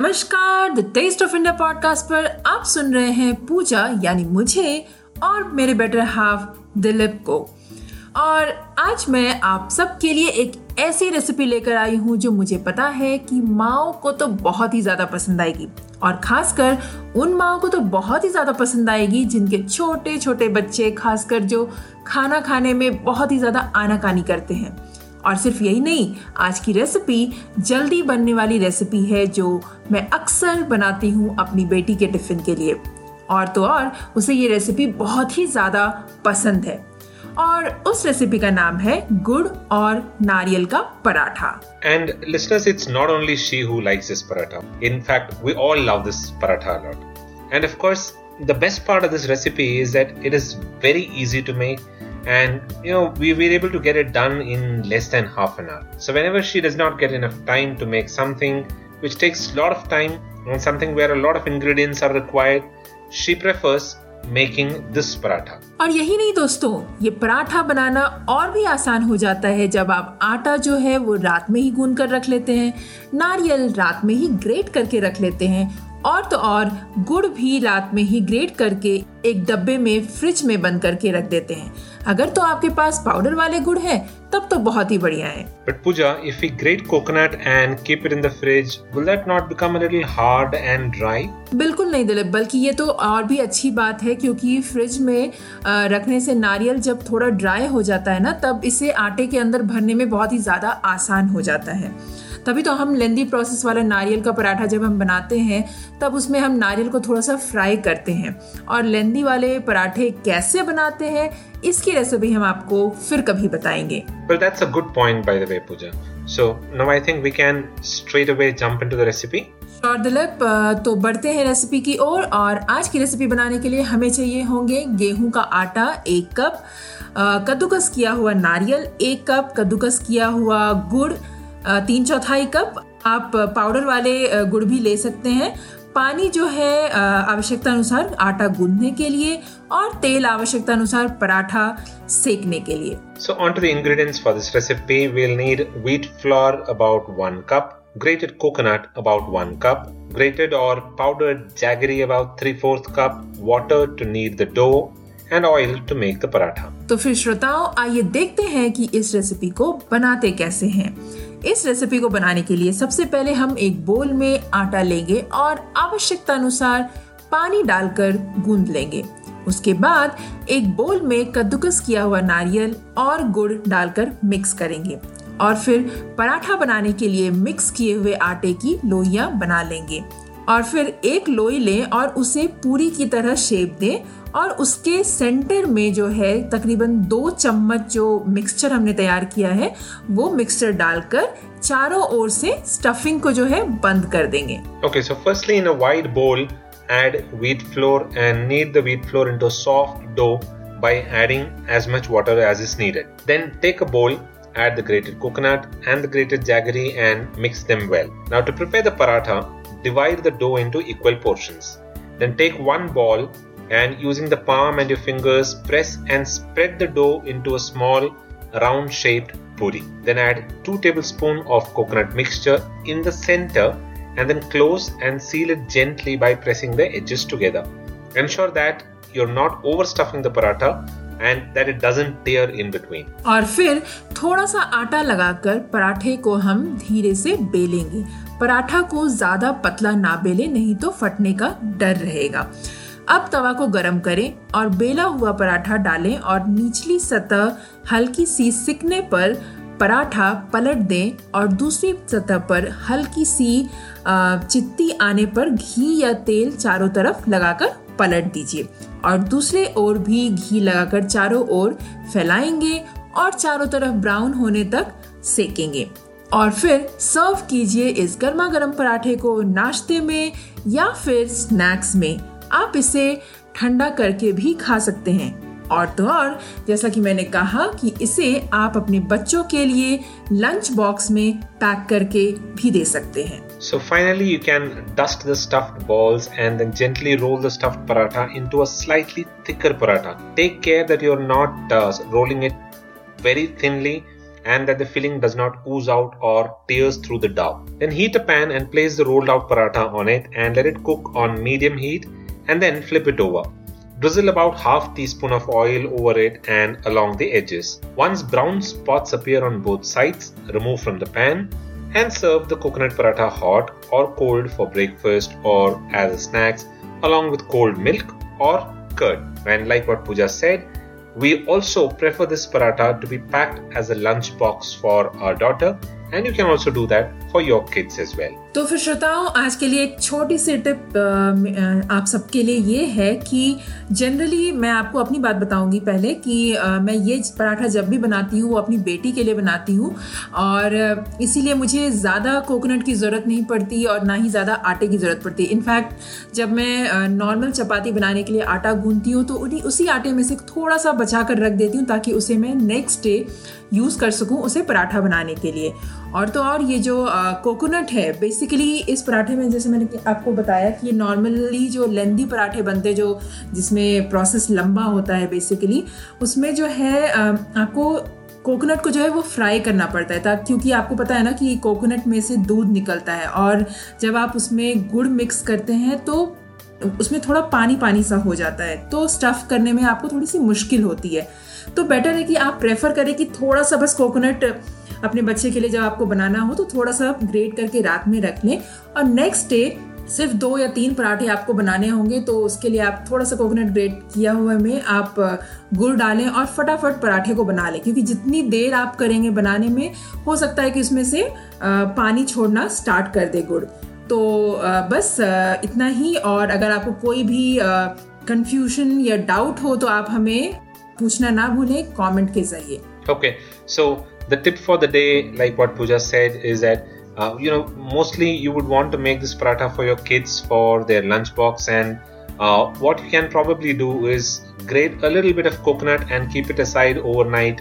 नमस्कार the taste of India podcast पर आप सुन रहे हैं पूजा, यानी मुझे और मेरे बेटर हाफ़ दिलीप को। और आज मैं आप सबके लिए एक ऐसी रेसिपी लेकर आई हूँ जो मुझे पता है कि माओ को तो बहुत ही ज़्यादा पसंद आएगी। और खासकर उन माओ को तो बहुत ही ज़्यादा पसंद आएगी जिनके छोटे छोटे बच्चे खासकर जो खाना खाने में बहुत ही ज़्यादा आनाकानी करते हैं। और सिर्फ़ यही नहीं, आज की रेसिपी जल्दी बनने वाली रेसिपी है जो मैं अक्सर बनाती हूँ अपनी बेटी के टिफ़िन के लिए। और तो और, उसे ये रेसिपी बहुत ही ज़्यादा पसंद है। और उस रेसिपी का नाम है गुड़ और नारियल का paratha. And listeners it's not only she who likes this paratha in fact we all love this paratha a lot and of course the best part of this recipe is that it is very easy to make and you know we were able to get it done in less than half an hour so whenever she does not get enough time to make something which takes a lot of time and something where a lot of ingredients are required she prefers making this paratha और यही नहीं दोस्तों ये पराठा बनाना और भी आसान हो जाता है जब आप आटा जो है वो रात में ही गूंद कर रख लेते हैं नारियल रात में ही ग्रेट करके रख लेते हैं और तो और गुड़ भी रात में ही ग्रेट करके एक डब्बे में फ्रिज में बंद करके रख देते हैं। अगर तो आपके पास पाउडर वाले गुड़ है तब तो बहुत ही बढ़िया है। But Pooja, if we grate coconut and keep it in the fridge, will that not become a little hard and dry? बिल्कुल नहीं दिलीप बल्कि ये तो और भी अच्छी बात है क्योंकि फ्रिज में रखने से नारियल जब थोड़ा ड्राई हो जाता है ना तब इसे आटे के अंदर भरने में बहुत ही ज़्यादा आसान हो जाता है। तभी तो हम लेंदी प्रोसेस वाला नारियल का पराठा जब हम बनाते हैं तब उसमें हम नारियल को थोड़ा सा फ्राई करते हैं और लेंदी वाले पराठे कैसे बनाते हैं इसकी रेसिपी हम आपको फिर कभी बताएँगे Well, that's a good point, by the way, Pooja. So now I think we can straight away jump into the recipe. और दिलीप तो बढ़ते हैं रेसिपी की ओर और, और आज की रेसिपी बनाने के लिए हमें चाहिए होंगे गेहूँ का आटा एक कप अ, कद्दूकस किया हुआ नारियल एक कप कद्दूकस किया हुआ गुड़ तीन चौथाई कप आप पाउडर वाले गुड़ भी ले सकते हैं। पानी जो है आवश्यकता अनुसार आटा गूंदने के लिए और तेल आवश्यकता अनुसार पराठा सेकने के लिए। So on to the ingredients for this recipe we'll need wheat flour about one cup grated coconut about one cup grated or powdered jaggery about three fourth cup water to knead the dough and oil to make the paratha तो फिर श्रोताओं आइए देखते हैं कि इस recipe को बनाते कैसे हैं। इस रेसिपी को बनाने के लिए सबसे पहले हम एक बोल में आटा लेंगे और आवश्यकता अनुसार पानी डालकर गूंद लेंगे। उसके बाद एक बोल में कद्दूकस किया हुआ नारियल और गुड़ डालकर मिक्स करेंगे और फिर पराठा बनाने के लिए मिक्स किए हुए आटे की लोहिया बना लेंगे। और फिर एक लोई लें और उसे पूरी की तरह शेप दें और उसके सेंटर में जो है तकरीबन दो चम्मच जो मिक्सचर हमने तैयार किया है, वो मिक्सचर डालकर चारों ओर से स्टफिंग को जो है बंद कर देंगे। Okay so firstly in a wide bowl add wheat flour and knead the wheat flour into soft dough by adding as much water as is needed then take a bowl add the grated coconut and the grated jaggery and mix them well now to prepare the paratha divide the dough into equal portions. Then take one ball and using the palm and your fingers press and spread the dough into a small round shaped puri. Then add 2 tablespoons of coconut mixture in the center and then close and seal it gently by pressing the edges together. Ensure that you're not overstuffing the paratha and that it doesn't tear in between. और फिर थोड़ा सा आटा लगाकर पराठे को हम धीरे से बेलेंगे पराठा को ज़्यादा पतला ना बेले, नहीं तो फटने का डर रहेगा। अब तवा को गरम करें और बेला हुआ पराठा डालें और निचली सतह हल्की सी सिकने पर पराठा पलट दें और दूसरी सतह पर हल्की सी चित्ती आने पर घी या तेल चारों तरफ़ लगाकर पलट दीजिए। और दूसरे ओर भी घी लगाकर चारों ओर फैलाएँगे और चारों तरफ़ ब्राउन होने तक सेकेंगे। और फिर सर्व कीजिए इस गर्मा गर्म पराठे को नाश्ते में या फिर स्नैक्स में। आप इसे ठंडा करके भी खा सकते हैं। और तो और, जैसा कि मैंने कहा कि इसे आप अपने बच्चों के लिए लंच बॉक्स में पैक करके भी दे सकते हैं। So finally you can dust the stuffed balls and then gently roll the stuffed paratha into a slightly thicker paratha take care that you are not rolling it very thinly and that the filling does not ooze out or tears through the dough. Then heat a pan and place the rolled out paratha on it and let it cook on medium heat and then flip it over. Drizzle about half teaspoon of oil over it and along the edges. Once brown spots appear on both sides, remove from the pan and serve the coconut paratha hot or cold for breakfast or as snacks along with cold milk or curd. And like what Pooja said, we also prefer this paratha to be packed as a lunch box for our daughter and you can also do that for your kids as well. तो फिर श्रोताओं, आज के लिए एक छोटी सी tip आप सबके लिए ये है कि जनरली मैं आपको अपनी बात बताऊँगी पहले कि मैं ये पराठा जब भी बनाती हूँ, वो अपनी बेटी के लिए बनाती हूँ और इसीलिए मुझे ज़्यादा कोकोनट की ज़रूरत नहीं पड़ती और ना ही ज़्यादा आटे की ज़रूरत पड़ती इनफैक्ट जब मैं नॉर्मल चपाती बनाने के लिए आटा गूंथती हूँ तो उसी आटे में से थोड़ा सा बचा कर रख देती हूँ ताकि उसे मैं नेक्स्ट डे यूज़ कर सकूँ उसे पराठा बनाने के लिए। और तो और ये जो कोकोनट है बेसिकली इस पराठे में जैसे मैंने आपको बताया कि ये नॉर्मली जो लेंदी पराठे बनते जो जिसमें प्रोसेस लंबा होता है बेसिकली उसमें जो है आपको कोकोनट को जो है वो फ्राई करना पड़ता है क्योंकि आपको पता है ना कि कोकोनट में से दूध निकलता है। और जब आप उसमें गुड़ मिक्स करते हैं तो उसमें थोड़ा पानी पानी सा हो जाता है। तो स्टफ़ करने में आपको थोड़ी सी मुश्किल होती है। तो बेटर है कि आप प्रेफर करें कि थोड़ा सा बस कोकोनट अपने बच्चे के लिए जब आपको बनाना हो तो थोड़ा सा ग्रेट करके रात में रख लें। और नेक्स्ट डे सिर्फ़ दो या तीन पराठे आपको बनाने होंगे तो उसके लिए आप थोड़ा सा कोकोनट ग्रेट किया हुआ में आप गुड़ डालें और फटाफट पराठे को बना लें। क्योंकि जितनी देर आप करेंगे बनाने में, हो सकता है कि उसमें से पानी छोड़ना स्टार्ट कर दे गुड़। तो बस इतना ही और अगर आपको कोई भी कंफ्यूजन या डाउट हो तो आप हमें पूछना ना भूलें कमेंट के ज़रिए। Okay so the tip for the day like what Pooja said is that you know mostly you would want to make this paratha for your kids for their lunch box and what you can probably do is grate a little bit of coconut and keep it aside overnight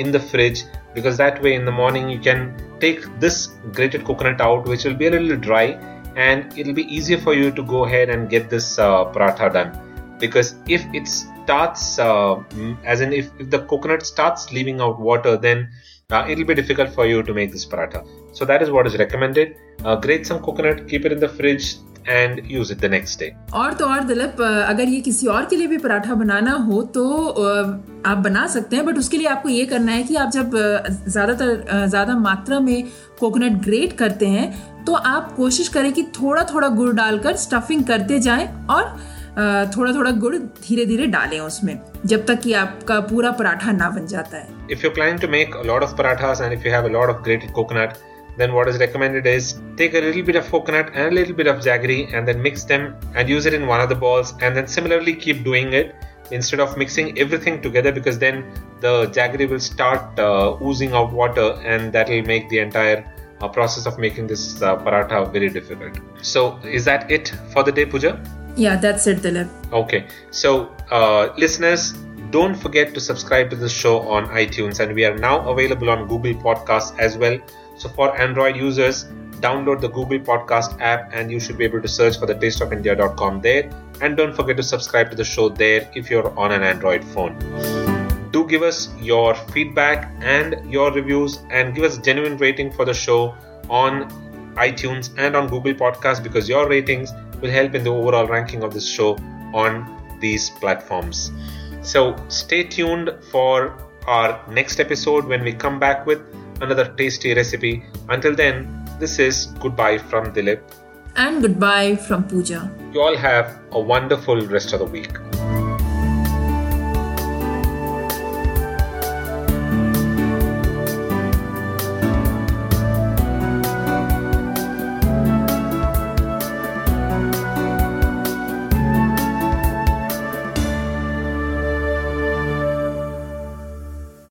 in the fridge because that way in the morning you can take this grated coconut out, which will be a little dry, and it'll be easier for you to go ahead and get this uh, paratha done. Because if it starts, uh, as in if, if the coconut starts leaving out water, then uh, it'll be difficult for you to make this paratha. So that is what is recommended. Uh, grate some coconut, keep it in the fridge and use it the next day. और तो और दिलीप अगर ये किसी और के लिए भी पराठा बनाना हो तो आप बना सकते हैं बट उसके लिए आपको ये करना है कि आप जब ज़्यादातर ज़्यादा मात्रा में कोकोनट ग्रेट करते हैं तो आप कोशिश करें कि थोड़ा थोड़ा गुड़ डालकर स्टफिंग करते जाएँ और थोड़ा थोड़ा गुड़ धीरे धीरे डालें उसमें, जब तक कि आपका पूरा पराठा ना बन जाता है। If you plan to make lot of parathas and if you have a of grated coconut then what is recommended is take a little bit of coconut and a little bit of jaggery and then mix them and use it in one of the balls and then similarly keep doing it instead of mixing everything together because then the jaggery will start uh, oozing out water and that will make the entire uh, process of making this uh, paratha very difficult. So is that it for the day, Puja? Yeah, that's it, Dilip. Okay, so uh, listeners, don't forget to subscribe to the show on iTunes, and we are now available on Google Podcasts as well. So for Android users, download the Google Podcast app, and you should be able to search for the tasteofindia.com there. And don't forget to subscribe to the show there if you're on an Android phone. Do give us your feedback and your reviews, and give us genuine rating for the show on iTunes and on Google Podcast because your ratings will help in the overall ranking of this show on these platforms. So stay tuned for our next episode when we come back with another tasty recipe. Until then, this is goodbye from Dilip. And goodbye from Pooja. You all have a wonderful rest of the week.